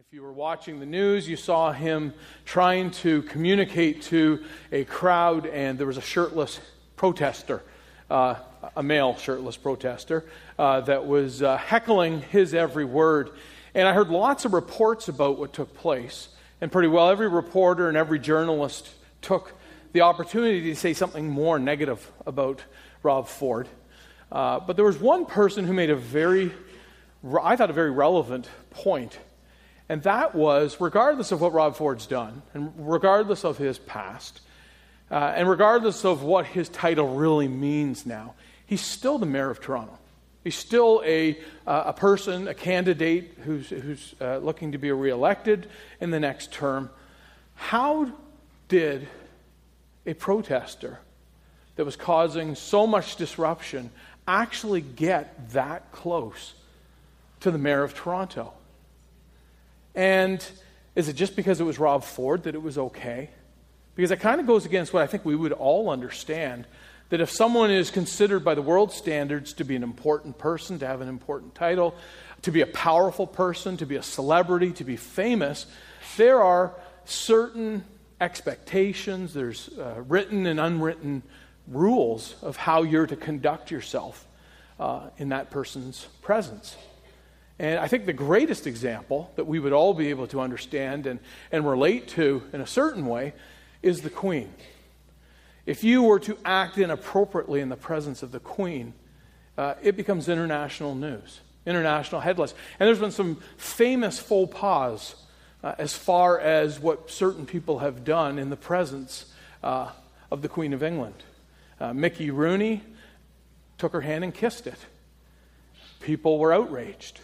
If you were watching the news, you saw him trying to communicate to a crowd, and there was a shirtless protester, uh, a male shirtless protester, uh, that was uh, heckling his every word. And I heard lots of reports about what took place. And pretty well every reporter and every journalist took the opportunity to say something more negative about Rob Ford. Uh, but there was one person who made a very, I thought, a very relevant point. And that was, regardless of what Rob Ford's done, and regardless of his past, uh, and regardless of what his title really means now, he's still the mayor of Toronto. He's still a, uh, a person, a candidate who's, who's uh, looking to be reelected in the next term. How did a protester that was causing so much disruption actually get that close to the mayor of Toronto? And is it just because it was Rob Ford that it was okay? Because it kind of goes against what I think we would all understand that if someone is considered by the world standards to be an important person, to have an important title, to be a powerful person, to be a celebrity, to be famous, there are certain expectations, there's uh, written and unwritten rules of how you're to conduct yourself uh, in that person's presence. And I think the greatest example that we would all be able to understand and, and relate to in a certain way is the Queen. If you were to act inappropriately in the presence of the Queen, uh, it becomes international news, international headlines. And there's been some famous faux pas uh, as far as what certain people have done in the presence uh, of the Queen of England. Uh, Mickey Rooney took her hand and kissed it. People were outraged.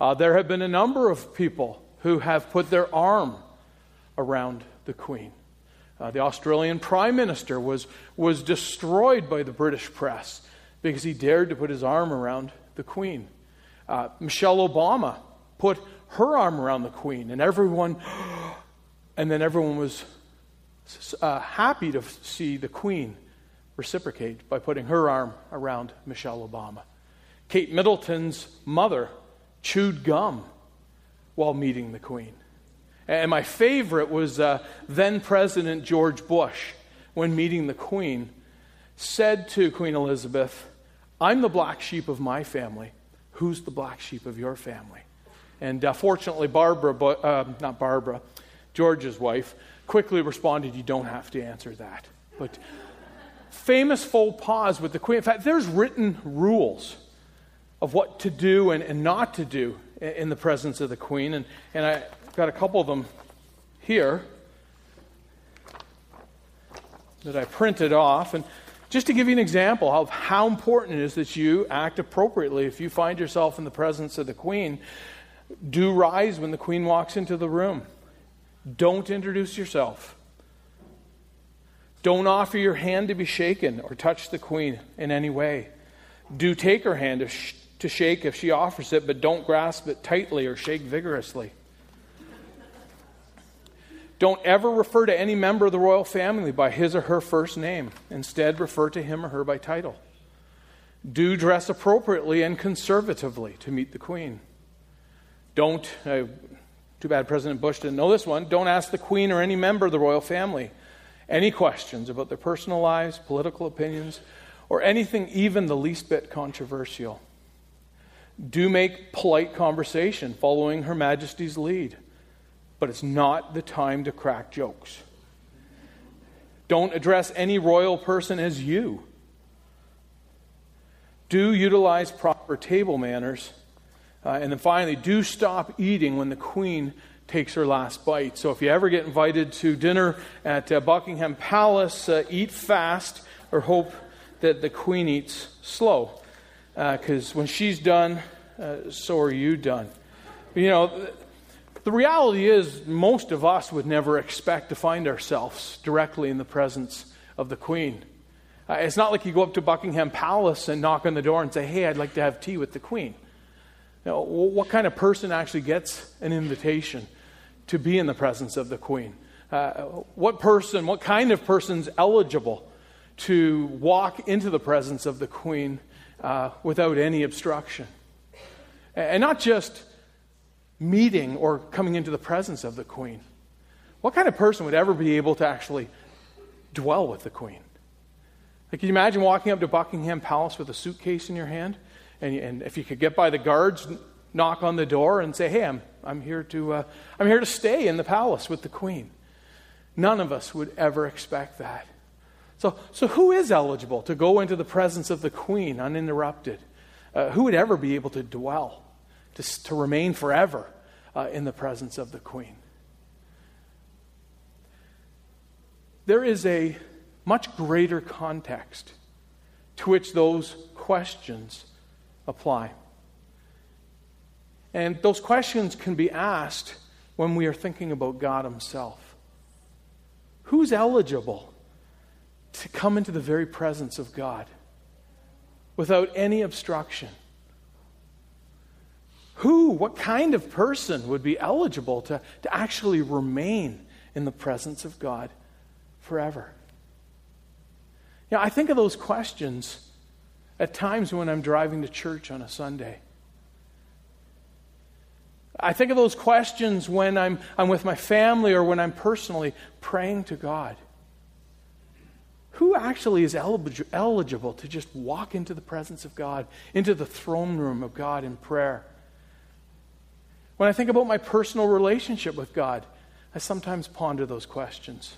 Uh, there have been a number of people who have put their arm around the Queen. Uh, the Australian Prime Minister was, was destroyed by the British press because he dared to put his arm around the Queen. Uh, Michelle Obama put her arm around the Queen, and everyone, and then everyone was uh, happy to see the Queen reciprocate by putting her arm around Michelle Obama. Kate Middleton's mother chewed gum while meeting the Queen. And my favorite was uh, then President George Bush, when meeting the Queen, said to Queen Elizabeth, I'm the black sheep of my family. Who's the black sheep of your family? And uh, fortunately, Barbara, uh, not Barbara, George's wife, quickly responded, You don't have to answer that. But famous faux pas with the Queen. In fact, there's written rules of what to do and, and not to do in the presence of the Queen. And, and I got a couple of them here that I printed off. And just to give you an example of how important it is that you act appropriately if you find yourself in the presence of the Queen, do rise when the Queen walks into the room. Don't introduce yourself. Don't offer your hand to be shaken or touch the Queen in any way. Do take her hand if to shake if she offers it, but don't grasp it tightly or shake vigorously. Don't ever refer to any member of the royal family by his or her first name. Instead, refer to him or her by title. Do dress appropriately and conservatively to meet the queen. Don't, uh, too bad President Bush didn't know this one, don't ask the queen or any member of the royal family any questions about their personal lives, political opinions, or anything even the least bit controversial. Do make polite conversation following Her Majesty's lead, but it's not the time to crack jokes. Don't address any royal person as you. Do utilize proper table manners. Uh, and then finally, do stop eating when the Queen takes her last bite. So if you ever get invited to dinner at uh, Buckingham Palace, uh, eat fast or hope that the Queen eats slow because uh, when she's done, uh, so are you done. You know, the reality is, most of us would never expect to find ourselves directly in the presence of the Queen. Uh, it's not like you go up to Buckingham Palace and knock on the door and say, Hey, I'd like to have tea with the Queen. You know, what kind of person actually gets an invitation to be in the presence of the Queen? Uh, what person, what kind of person's eligible to walk into the presence of the Queen uh, without any obstruction. And not just meeting or coming into the presence of the queen. What kind of person would ever be able to actually dwell with the queen? Like, can you imagine walking up to Buckingham Palace with a suitcase in your hand? And, and if you could get by the guards, knock on the door and say, Hey, I'm, I'm, here to, uh, I'm here to stay in the palace with the queen. None of us would ever expect that. So, so who is eligible to go into the presence of the queen uninterrupted? Uh, who would ever be able to dwell, to, to remain forever uh, in the presence of the queen? There is a much greater context to which those questions apply. And those questions can be asked when we are thinking about God Himself. Who's eligible come into the very presence of God without any obstruction? Who, what kind of person would be eligible to, to actually remain in the presence of God forever? You know, I think of those questions at times when I'm driving to church on a Sunday. I think of those questions when I'm, I'm with my family or when I'm personally praying to God. Who actually is eligible to just walk into the presence of God, into the throne room of God in prayer? When I think about my personal relationship with God, I sometimes ponder those questions.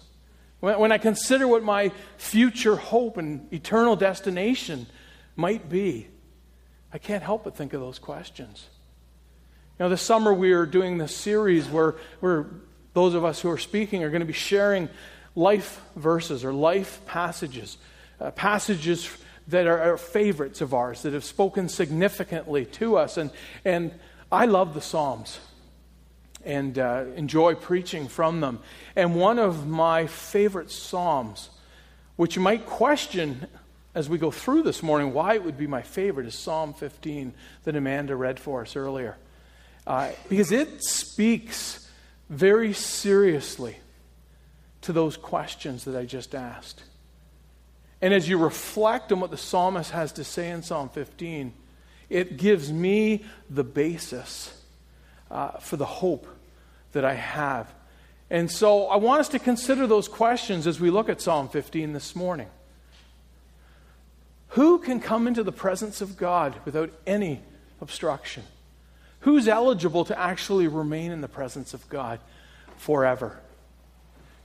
When, when I consider what my future hope and eternal destination might be, I can't help but think of those questions. You know, this summer we are doing this series where, where those of us who are speaking are going to be sharing life verses or life passages, uh, passages that are, are, favorites of ours, that have spoken significantly to us. And, and I love the Psalms and uh, enjoy preaching from them. And one of my favorite Psalms, which you might question as we go through this morning why it would be my favorite, is Psalm 15 that Amanda read for us earlier. Uh, because it speaks very seriously to those questions that I just asked. And as you reflect on what the psalmist has to say in Psalm 15, it gives me the basis uh, for the hope that I have. And so I want us to consider those questions as we look at Psalm 15 this morning. Who can come into the presence of God without any obstruction? Who's eligible to actually remain in the presence of God forever?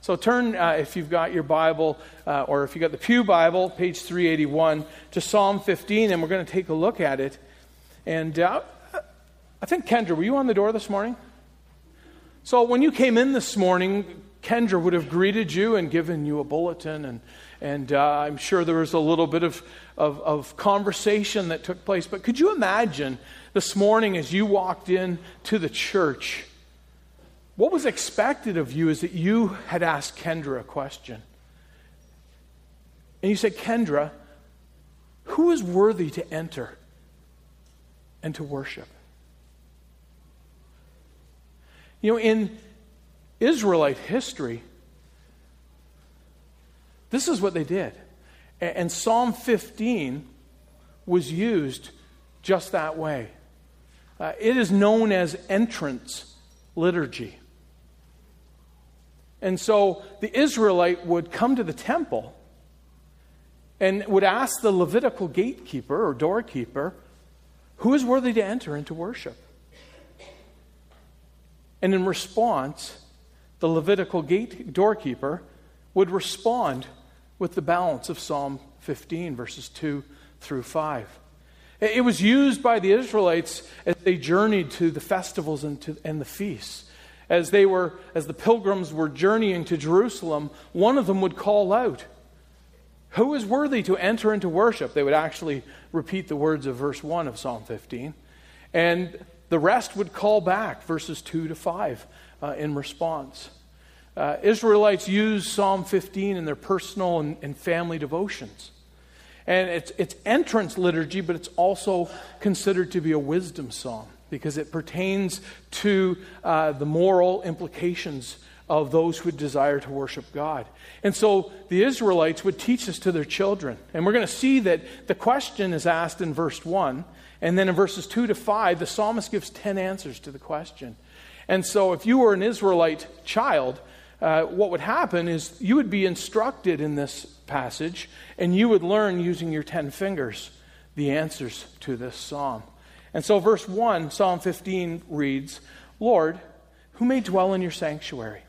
So turn, uh, if you've got your Bible, uh, or if you've got the Pew Bible, page 381, to Psalm 15, and we're going to take a look at it. And uh, I think, Kendra, were you on the door this morning? So when you came in this morning, Kendra would have greeted you and given you a bulletin, and, and uh, I'm sure there was a little bit of, of, of conversation that took place. But could you imagine this morning as you walked in to the church, what was expected of you is that you had asked Kendra a question. And you said, Kendra, who is worthy to enter and to worship? You know, in Israelite history, this is what they did. And Psalm 15 was used just that way. Uh, it is known as entrance liturgy. And so the Israelite would come to the temple and would ask the Levitical gatekeeper or doorkeeper, who is worthy to enter into worship? And in response, the Levitical gate doorkeeper would respond with the balance of Psalm 15, verses 2 through 5. It was used by the Israelites as they journeyed to the festivals and, to, and the feasts. As they were, as the pilgrims were journeying to Jerusalem, one of them would call out, Who is worthy to enter into worship? They would actually repeat the words of verse 1 of Psalm 15. And the rest would call back verses 2 to 5 uh, in response. Uh, Israelites use Psalm 15 in their personal and, and family devotions. And it's, it's entrance liturgy, but it's also considered to be a wisdom psalm because it pertains to uh, the moral implications of those who desire to worship God. And so the Israelites would teach this to their children. And we're going to see that the question is asked in verse 1. And then in verses 2 to 5, the psalmist gives 10 answers to the question. And so, if you were an Israelite child, uh, what would happen is you would be instructed in this passage, and you would learn using your 10 fingers the answers to this psalm. And so, verse 1, Psalm 15 reads Lord, who may dwell in your sanctuary?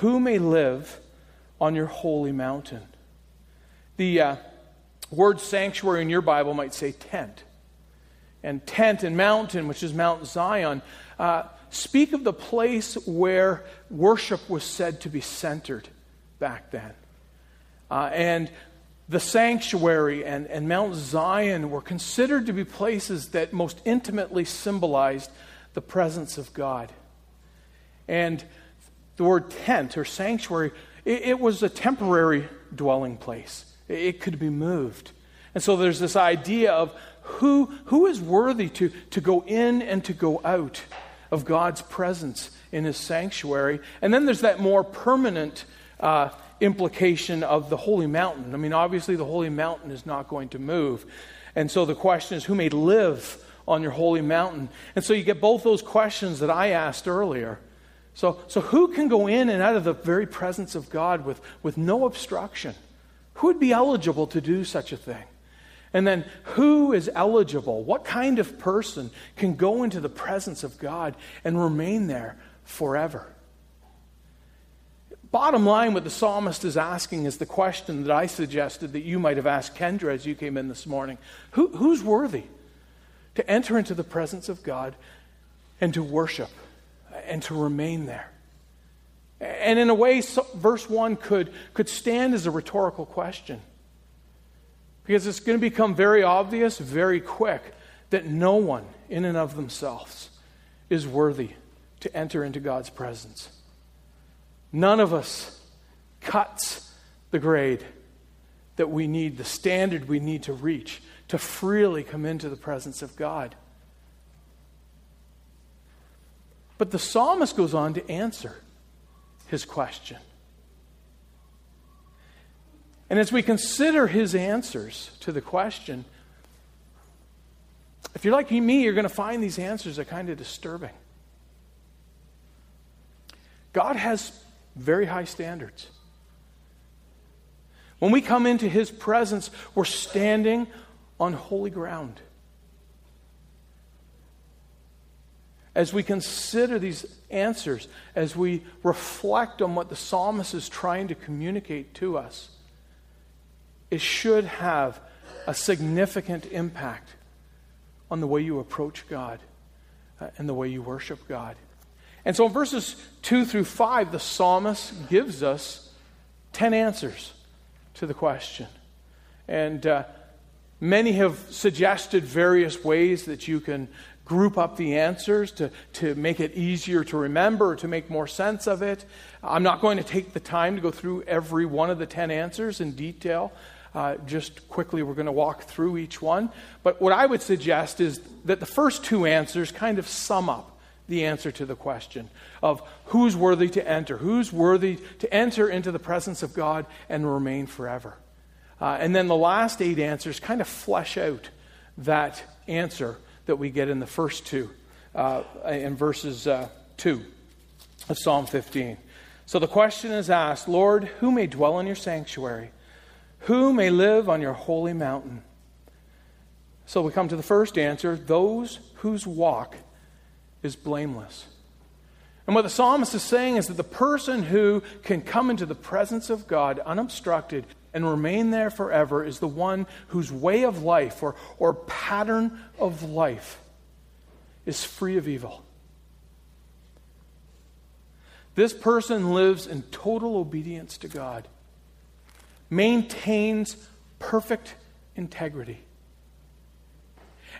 Who may live on your holy mountain? The uh, word sanctuary in your Bible might say tent. And tent and mountain, which is Mount Zion, uh, speak of the place where worship was said to be centered back then. Uh, and the sanctuary and, and Mount Zion were considered to be places that most intimately symbolized the presence of God. And the word tent or sanctuary, it, it was a temporary dwelling place, it, it could be moved. And so there's this idea of who, who is worthy to, to go in and to go out of God's presence in his sanctuary. And then there's that more permanent uh, implication of the holy mountain. I mean, obviously, the holy mountain is not going to move. And so the question is who may live on your holy mountain? And so you get both those questions that I asked earlier. So, so who can go in and out of the very presence of God with, with no obstruction? Who would be eligible to do such a thing? And then, who is eligible? What kind of person can go into the presence of God and remain there forever? Bottom line, what the psalmist is asking is the question that I suggested that you might have asked Kendra as you came in this morning Who, Who's worthy to enter into the presence of God and to worship and to remain there? And in a way, verse 1 could, could stand as a rhetorical question. Because it's going to become very obvious very quick that no one, in and of themselves, is worthy to enter into God's presence. None of us cuts the grade that we need, the standard we need to reach to freely come into the presence of God. But the psalmist goes on to answer his question. And as we consider his answers to the question, if you're like me, you're going to find these answers are kind of disturbing. God has very high standards. When we come into his presence, we're standing on holy ground. As we consider these answers, as we reflect on what the psalmist is trying to communicate to us, it should have a significant impact on the way you approach God uh, and the way you worship God. And so in verses 2 through 5, the psalmist gives us 10 answers to the question. And uh, many have suggested various ways that you can group up the answers to, to make it easier to remember, to make more sense of it. I'm not going to take the time to go through every one of the 10 answers in detail. Uh, just quickly, we're going to walk through each one. But what I would suggest is that the first two answers kind of sum up the answer to the question of who's worthy to enter, who's worthy to enter into the presence of God and remain forever. Uh, and then the last eight answers kind of flesh out that answer that we get in the first two, uh, in verses uh, 2 of Psalm 15. So the question is asked Lord, who may dwell in your sanctuary? Who may live on your holy mountain? So we come to the first answer those whose walk is blameless. And what the psalmist is saying is that the person who can come into the presence of God unobstructed and remain there forever is the one whose way of life or, or pattern of life is free of evil. This person lives in total obedience to God, maintains perfect integrity.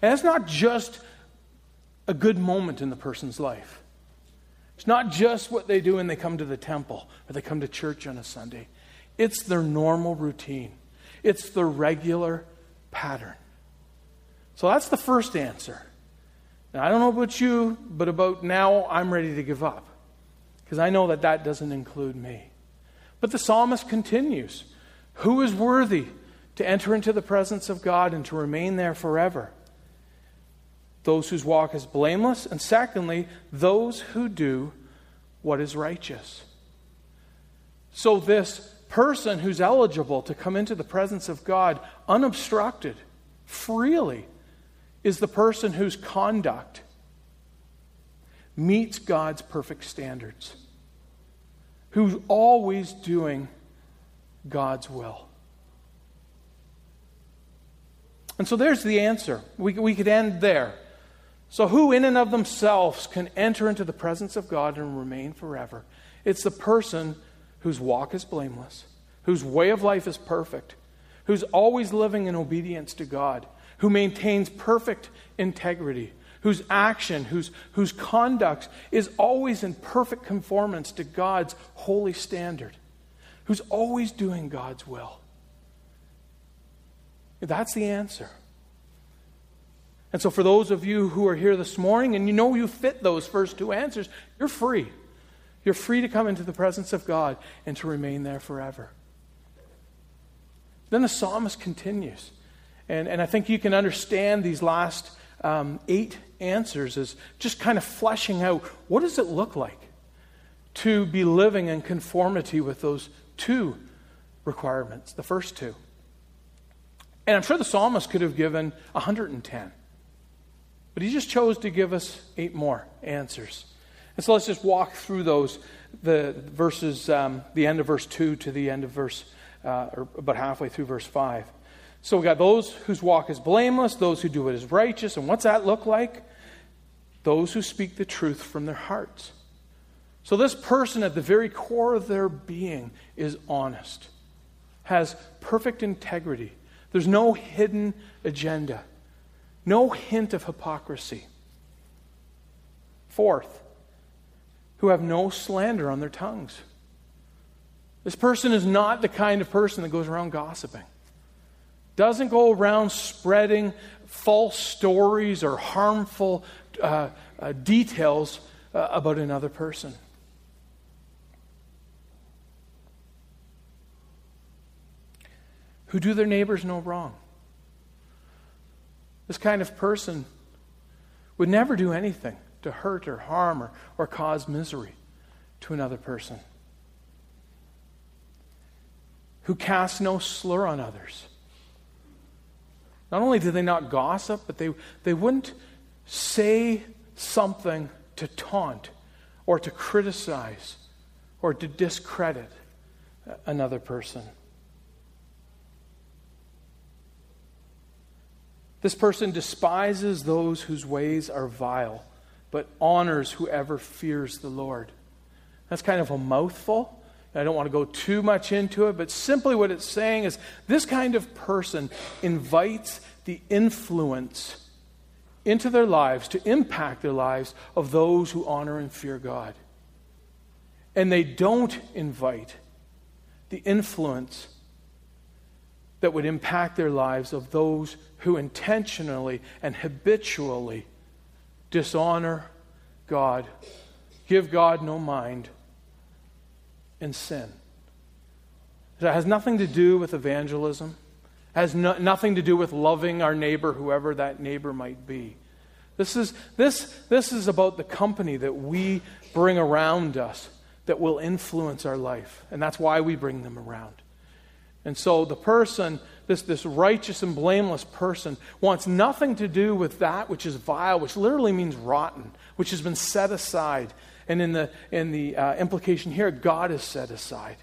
And that's not just a good moment in the person's life. It's not just what they do when they come to the temple or they come to church on a Sunday. It's their normal routine. It's the regular pattern. So that's the first answer. Now, I don't know about you, but about now, I'm ready to give up. Because I know that that doesn't include me. But the psalmist continues Who is worthy to enter into the presence of God and to remain there forever? Those whose walk is blameless, and secondly, those who do what is righteous. So, this person who's eligible to come into the presence of God unobstructed, freely, is the person whose conduct meets God's perfect standards, who's always doing God's will. And so there's the answer. We, we could end there. So, who in and of themselves can enter into the presence of God and remain forever? It's the person whose walk is blameless, whose way of life is perfect, who's always living in obedience to God, who maintains perfect integrity, whose action, whose, whose conduct is always in perfect conformance to God's holy standard, who's always doing God's will. That's the answer. And so, for those of you who are here this morning and you know you fit those first two answers, you're free. You're free to come into the presence of God and to remain there forever. Then the psalmist continues. And, and I think you can understand these last um, eight answers as just kind of fleshing out what does it look like to be living in conformity with those two requirements, the first two. And I'm sure the psalmist could have given 110. But he just chose to give us eight more answers. And so let's just walk through those, the verses, um, the end of verse 2 to the end of verse, uh, or about halfway through verse 5. So we got those whose walk is blameless, those who do what is righteous. And what's that look like? Those who speak the truth from their hearts. So this person at the very core of their being is honest, has perfect integrity there's no hidden agenda, no hint of hypocrisy. Fourth, who have no slander on their tongues. This person is not the kind of person that goes around gossiping, doesn't go around spreading false stories or harmful uh, uh, details uh, about another person. who do their neighbors no wrong. This kind of person would never do anything to hurt or harm or, or cause misery to another person. Who casts no slur on others. Not only do they not gossip, but they, they wouldn't say something to taunt or to criticize or to discredit another person. This person despises those whose ways are vile, but honors whoever fears the Lord. That's kind of a mouthful. I don't want to go too much into it, but simply what it's saying is this kind of person invites the influence into their lives to impact their lives of those who honor and fear God. And they don't invite the influence that would impact their lives of those who intentionally and habitually dishonor God, give God no mind, and sin. It has nothing to do with evangelism, has no, nothing to do with loving our neighbor, whoever that neighbor might be. This is, this, this is about the company that we bring around us that will influence our life. And that's why we bring them around. And so the person, this, this righteous and blameless person, wants nothing to do with that which is vile, which literally means rotten, which has been set aside. And in the, in the uh, implication here, God is set aside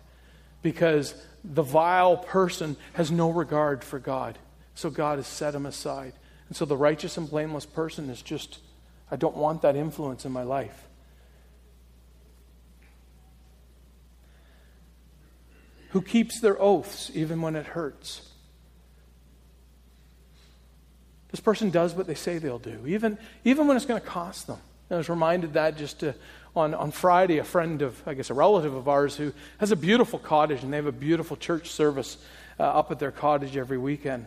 because the vile person has no regard for God. So God has set him aside. And so the righteous and blameless person is just, I don't want that influence in my life. Who keeps their oaths even when it hurts. This person does what they say they'll do, even, even when it's going to cost them. I was reminded that just to, on, on Friday, a friend of, I guess, a relative of ours who has a beautiful cottage, and they have a beautiful church service uh, up at their cottage every weekend.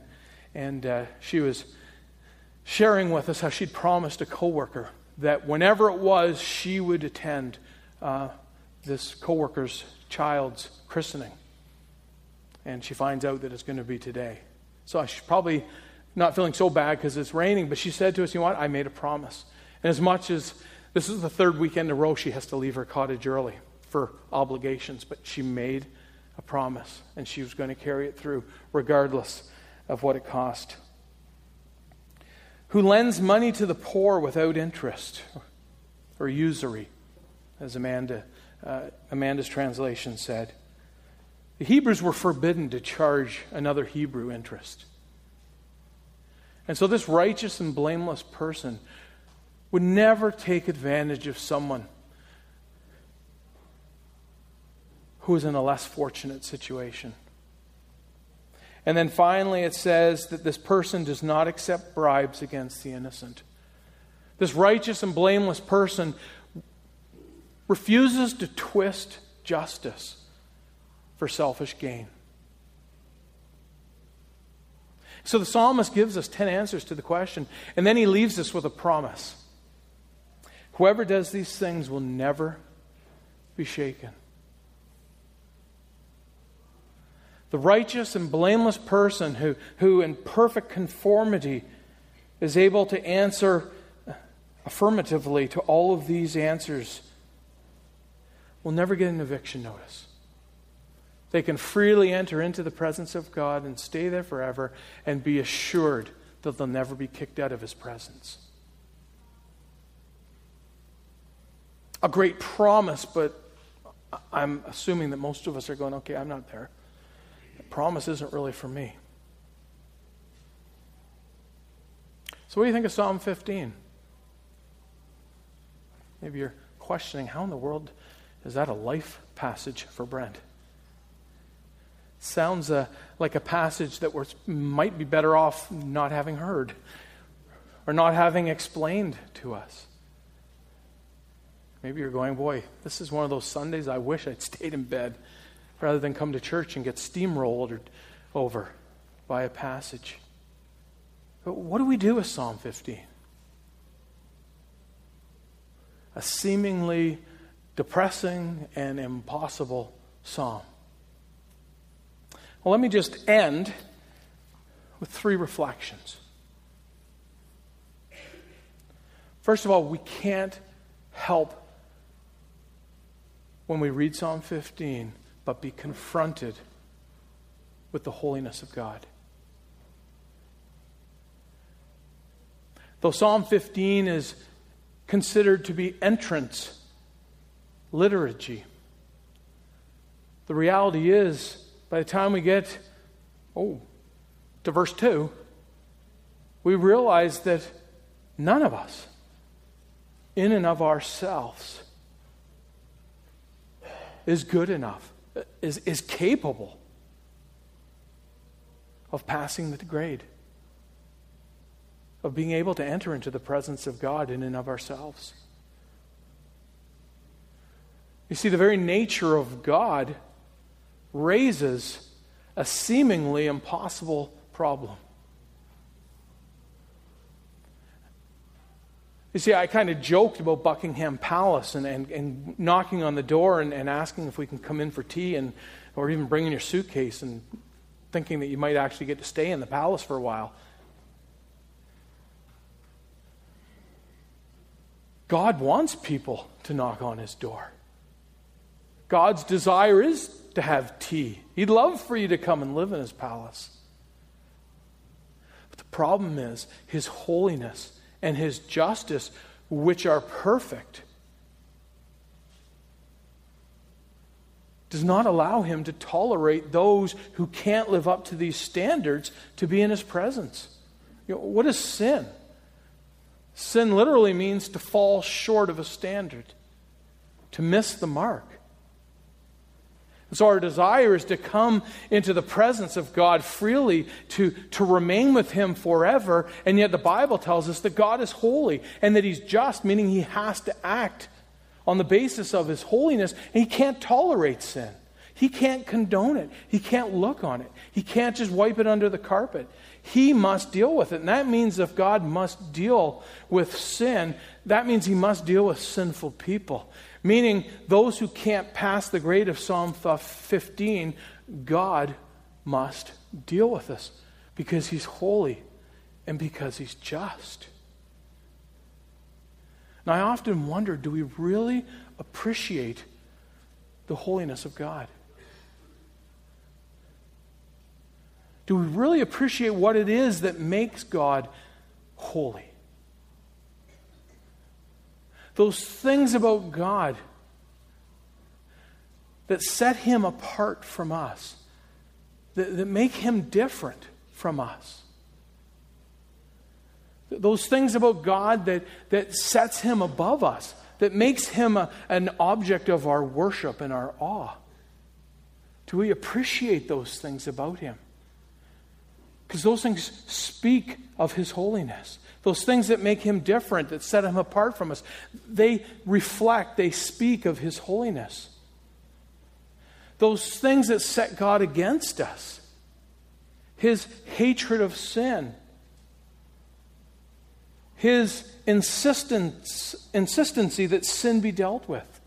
And uh, she was sharing with us how she'd promised a coworker that whenever it was, she would attend uh, this coworker's child's christening and she finds out that it's going to be today. So should probably not feeling so bad because it's raining, but she said to us, You know what? I made a promise. And as much as this is the third weekend in a row she has to leave her cottage early for obligations, but she made a promise and she was going to carry it through regardless of what it cost. Who lends money to the poor without interest or usury, as Amanda, uh, Amanda's translation said. The Hebrews were forbidden to charge another Hebrew interest. And so, this righteous and blameless person would never take advantage of someone who is in a less fortunate situation. And then finally, it says that this person does not accept bribes against the innocent. This righteous and blameless person refuses to twist justice for selfish gain. So the psalmist gives us 10 answers to the question, and then he leaves us with a promise. Whoever does these things will never be shaken. The righteous and blameless person who, who in perfect conformity, is able to answer affirmatively to all of these answers will never get an eviction notice. They can freely enter into the presence of God and stay there forever and be assured that they'll never be kicked out of His presence. A great promise, but I'm assuming that most of us are going, okay, I'm not there. The promise isn't really for me. So, what do you think of Psalm 15? Maybe you're questioning how in the world is that a life passage for Brent? Sounds uh, like a passage that we might be better off not having heard or not having explained to us. Maybe you're going, boy, this is one of those Sundays I wish I'd stayed in bed rather than come to church and get steamrolled over by a passage. But what do we do with Psalm 15? A seemingly depressing and impossible psalm. Well, let me just end with three reflections. First of all, we can't help when we read Psalm 15 but be confronted with the holiness of God. Though Psalm 15 is considered to be entrance liturgy, the reality is, by the time we get, oh, to verse 2, we realize that none of us, in and of ourselves, is good enough is, is capable of passing the grade, of being able to enter into the presence of God in and of ourselves. You see, the very nature of God raises a seemingly impossible problem. You see, I kind of joked about Buckingham Palace and, and, and knocking on the door and, and asking if we can come in for tea and, or even bringing your suitcase and thinking that you might actually get to stay in the palace for a while. God wants people to knock on his door. God's desire is to have tea. He'd love for you to come and live in his palace. But the problem is, his holiness and his justice, which are perfect, does not allow him to tolerate those who can't live up to these standards to be in his presence. You know, what is sin? Sin literally means to fall short of a standard, to miss the mark. So, our desire is to come into the presence of God freely, to, to remain with Him forever. And yet, the Bible tells us that God is holy and that He's just, meaning He has to act on the basis of His holiness. And He can't tolerate sin, He can't condone it, He can't look on it, He can't just wipe it under the carpet. He must deal with it. And that means if God must deal with sin, that means He must deal with sinful people. Meaning, those who can't pass the grade of Psalm 15, God must deal with us because He's holy and because He's just. And I often wonder do we really appreciate the holiness of God? Do we really appreciate what it is that makes God holy? Those things about God that set him apart from us, that, that make him different from us. Those things about God that, that sets him above us, that makes him a, an object of our worship and our awe. Do we appreciate those things about him? Because those things speak of his holiness. Those things that make him different, that set him apart from us, they reflect, they speak of his holiness. Those things that set God against us, his hatred of sin, his insistence, insistency that sin be dealt with,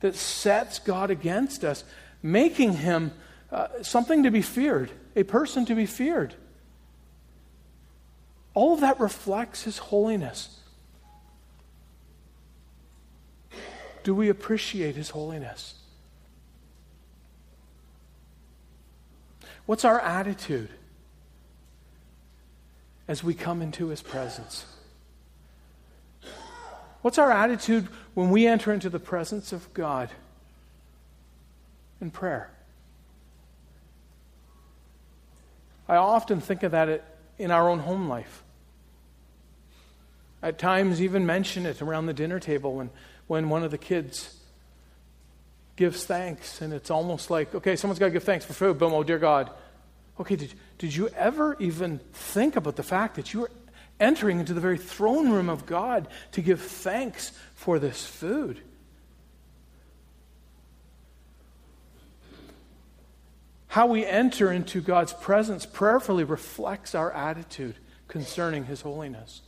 that sets God against us, making him uh, something to be feared, a person to be feared. All of that reflects his holiness. Do we appreciate his holiness? What's our attitude as we come into his presence? What's our attitude when we enter into the presence of God in prayer? I often think of that in our own home life. At times, even mention it around the dinner table when, when one of the kids gives thanks, and it's almost like, okay, someone's got to give thanks for food. Boom, oh dear God. Okay, did, did you ever even think about the fact that you are entering into the very throne room of God to give thanks for this food? How we enter into God's presence prayerfully reflects our attitude concerning His holiness.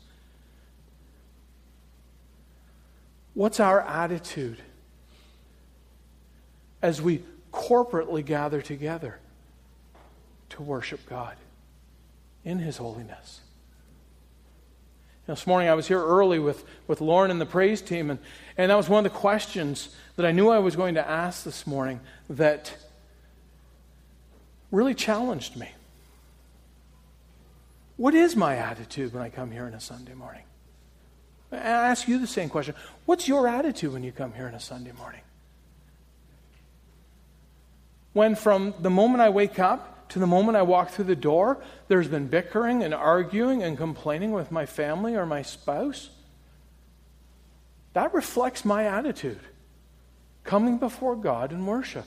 What's our attitude as we corporately gather together to worship God in His holiness? This morning I was here early with, with Lauren and the praise team, and, and that was one of the questions that I knew I was going to ask this morning that really challenged me. What is my attitude when I come here on a Sunday morning? I ask you the same question. What's your attitude when you come here on a Sunday morning? When from the moment I wake up to the moment I walk through the door, there's been bickering and arguing and complaining with my family or my spouse, that reflects my attitude coming before God in worship.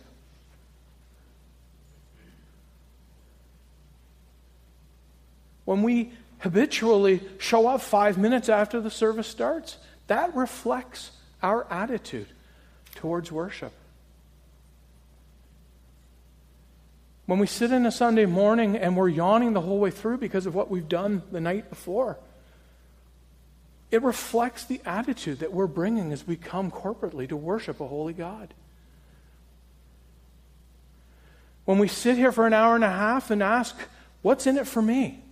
When we habitually show up five minutes after the service starts, that reflects our attitude towards worship. When we sit in a Sunday morning and we're yawning the whole way through because of what we've done the night before, it reflects the attitude that we're bringing as we come corporately to worship a holy God. When we sit here for an hour and a half and ask, What's in it for me?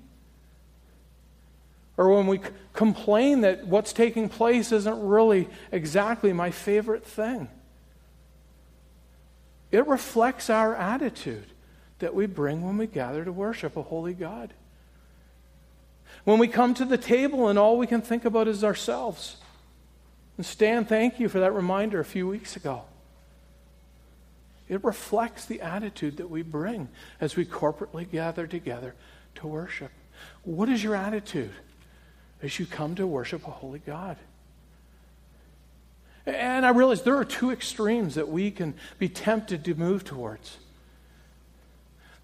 Or when we c- complain that what's taking place isn't really exactly my favorite thing. It reflects our attitude that we bring when we gather to worship a holy God. When we come to the table and all we can think about is ourselves. And Stan, thank you for that reminder a few weeks ago. It reflects the attitude that we bring as we corporately gather together to worship. What is your attitude? As you come to worship a holy God. And I realize there are two extremes that we can be tempted to move towards.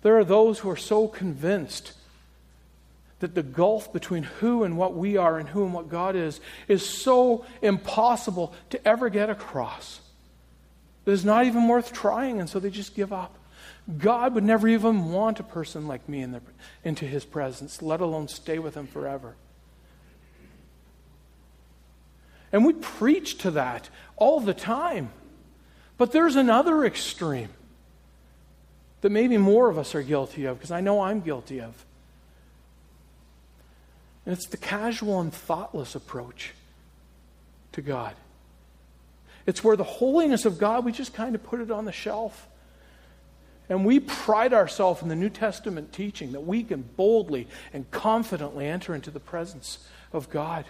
There are those who are so convinced that the gulf between who and what we are and who and what God is is so impossible to ever get across that it's not even worth trying, and so they just give up. God would never even want a person like me in the, into his presence, let alone stay with him forever. And we preach to that all the time. But there's another extreme that maybe more of us are guilty of, because I know I'm guilty of. And it's the casual and thoughtless approach to God. It's where the holiness of God, we just kind of put it on the shelf. And we pride ourselves in the New Testament teaching that we can boldly and confidently enter into the presence of God.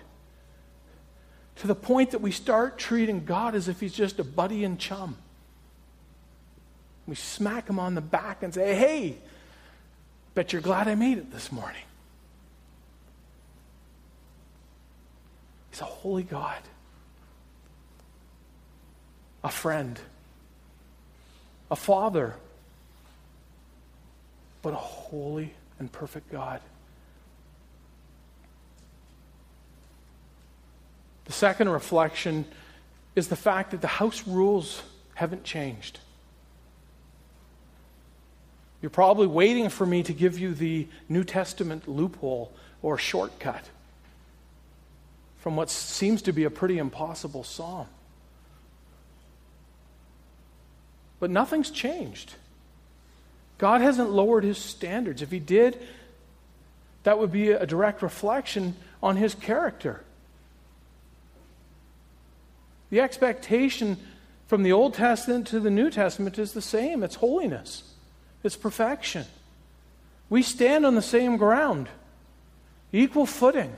To the point that we start treating God as if he's just a buddy and chum. We smack him on the back and say, Hey, bet you're glad I made it this morning. He's a holy God a friend, a father, but a holy and perfect God. The second reflection is the fact that the house rules haven't changed. You're probably waiting for me to give you the New Testament loophole or shortcut from what seems to be a pretty impossible psalm. But nothing's changed. God hasn't lowered his standards. If he did, that would be a direct reflection on his character. The expectation from the Old Testament to the New Testament is the same it's holiness, it's perfection. We stand on the same ground, equal footing.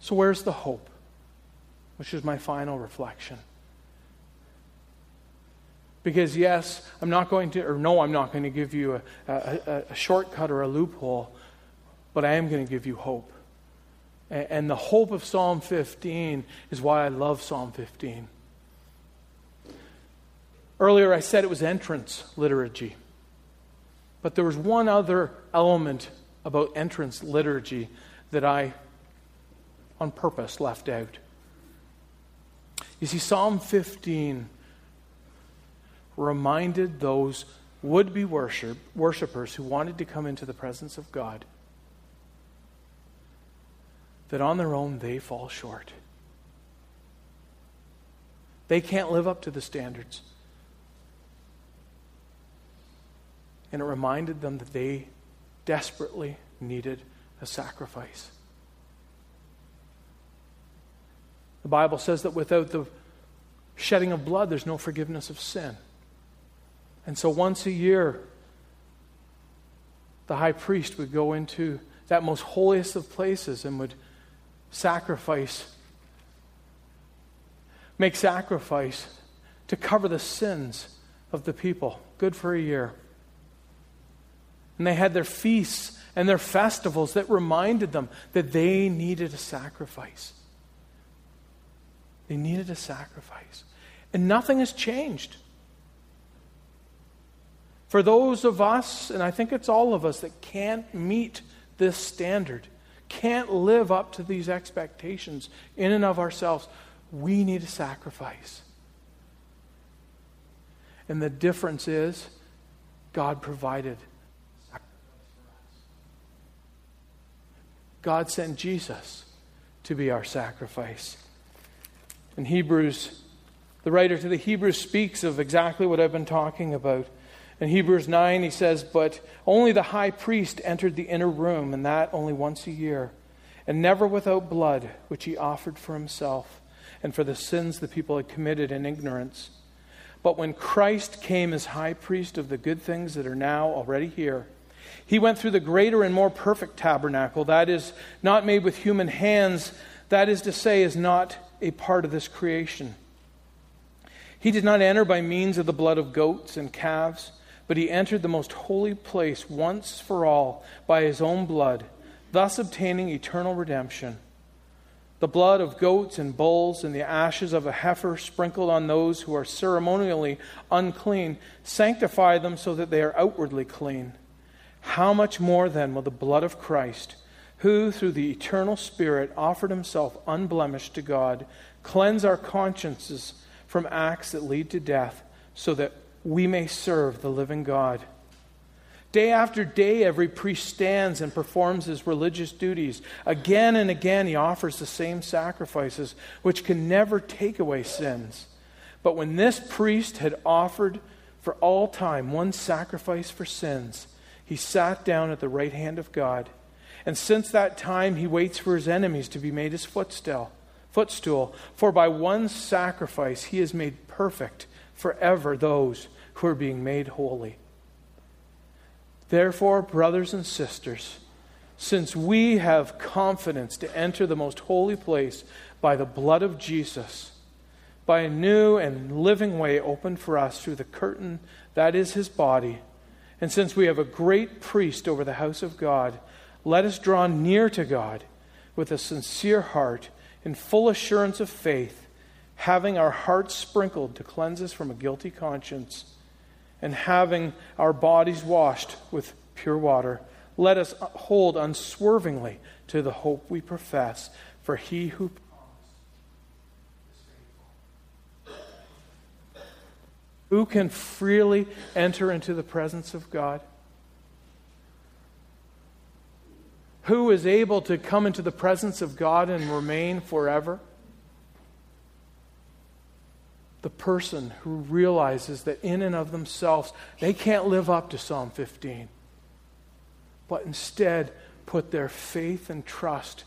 So, where's the hope? which is my final reflection. Because, yes, I'm not going to, or no, I'm not going to give you a, a, a shortcut or a loophole, but I am going to give you hope. And, the hope of Psalm 15 is why I love Psalm 15. Earlier, I said it was entrance liturgy. But there was one other element about entrance liturgy that I, on purpose, left out. You see, Psalm 15 reminded those would be worship, worshipers who wanted to come into the presence of God that on their own they fall short. They can't live up to the standards. And it reminded them that they desperately needed a sacrifice. The Bible says that without the shedding of blood, there's no forgiveness of sin. And so once a year, the high priest would go into that most holiest of places and would sacrifice, make sacrifice to cover the sins of the people. Good for a year. And they had their feasts and their festivals that reminded them that they needed a sacrifice. They needed a sacrifice. And nothing has changed. For those of us, and I think it's all of us, that can't meet this standard, can't live up to these expectations in and of ourselves, we need a sacrifice. And the difference is, God provided. God sent Jesus to be our sacrifice. In Hebrews, the writer to the Hebrews speaks of exactly what I've been talking about. In Hebrews 9, he says, But only the high priest entered the inner room, and that only once a year, and never without blood, which he offered for himself and for the sins the people had committed in ignorance. But when Christ came as high priest of the good things that are now already here, he went through the greater and more perfect tabernacle, that is, not made with human hands, that is to say, is not a part of this creation. He did not enter by means of the blood of goats and calves, but he entered the most holy place once for all by his own blood, thus obtaining eternal redemption. The blood of goats and bulls and the ashes of a heifer sprinkled on those who are ceremonially unclean sanctify them so that they are outwardly clean. How much more then will the blood of Christ? who, through the eternal Spirit, offered himself unblemished to God, cleanse our consciences from acts that lead to death, so that we may serve the living God. Day after day, every priest stands and performs his religious duties. Again and again, he offers the same sacrifices, which can never take away sins. But when this priest had offered for all time one sacrifice for sins, he sat down at the right hand of God. And since that time, he waits for his enemies to be made his footstool. Footstool. For by one sacrifice, he has made perfect forever those who are being made holy. Therefore, brothers and sisters, since we have confidence to enter the most holy place by the blood of Jesus, by a new and living way opened for us through the curtain that is his body, and since we have a great priest over the house of God, let us draw near to God with a sincere heart, in full assurance of faith, having our hearts sprinkled to cleanse us from a guilty conscience, and having our bodies washed with pure water. Let us hold unswervingly to the hope we profess, for he who Who can freely enter into the presence of God? Who is able to come into the presence of God and remain forever? The person who realizes that in and of themselves they can't live up to Psalm 15, but instead put their faith and trust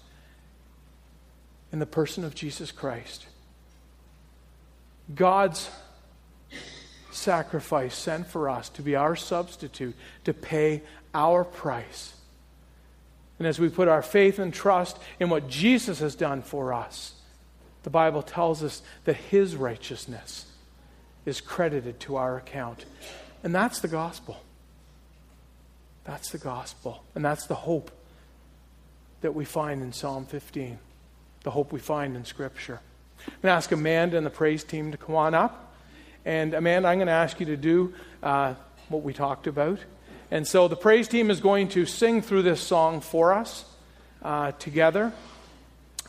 in the person of Jesus Christ. God's sacrifice sent for us to be our substitute, to pay our price. And as we put our faith and trust in what Jesus has done for us, the Bible tells us that his righteousness is credited to our account. And that's the gospel. That's the gospel. And that's the hope that we find in Psalm 15, the hope we find in Scripture. I'm going to ask Amanda and the praise team to come on up. And Amanda, I'm going to ask you to do uh, what we talked about. And so the praise team is going to sing through this song for us uh, together.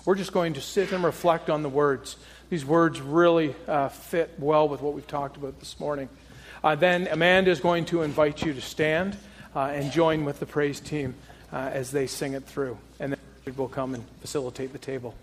We're just going to sit and reflect on the words. These words really uh, fit well with what we've talked about this morning. Uh, then Amanda is going to invite you to stand uh, and join with the praise team uh, as they sing it through. And then we'll come and facilitate the table.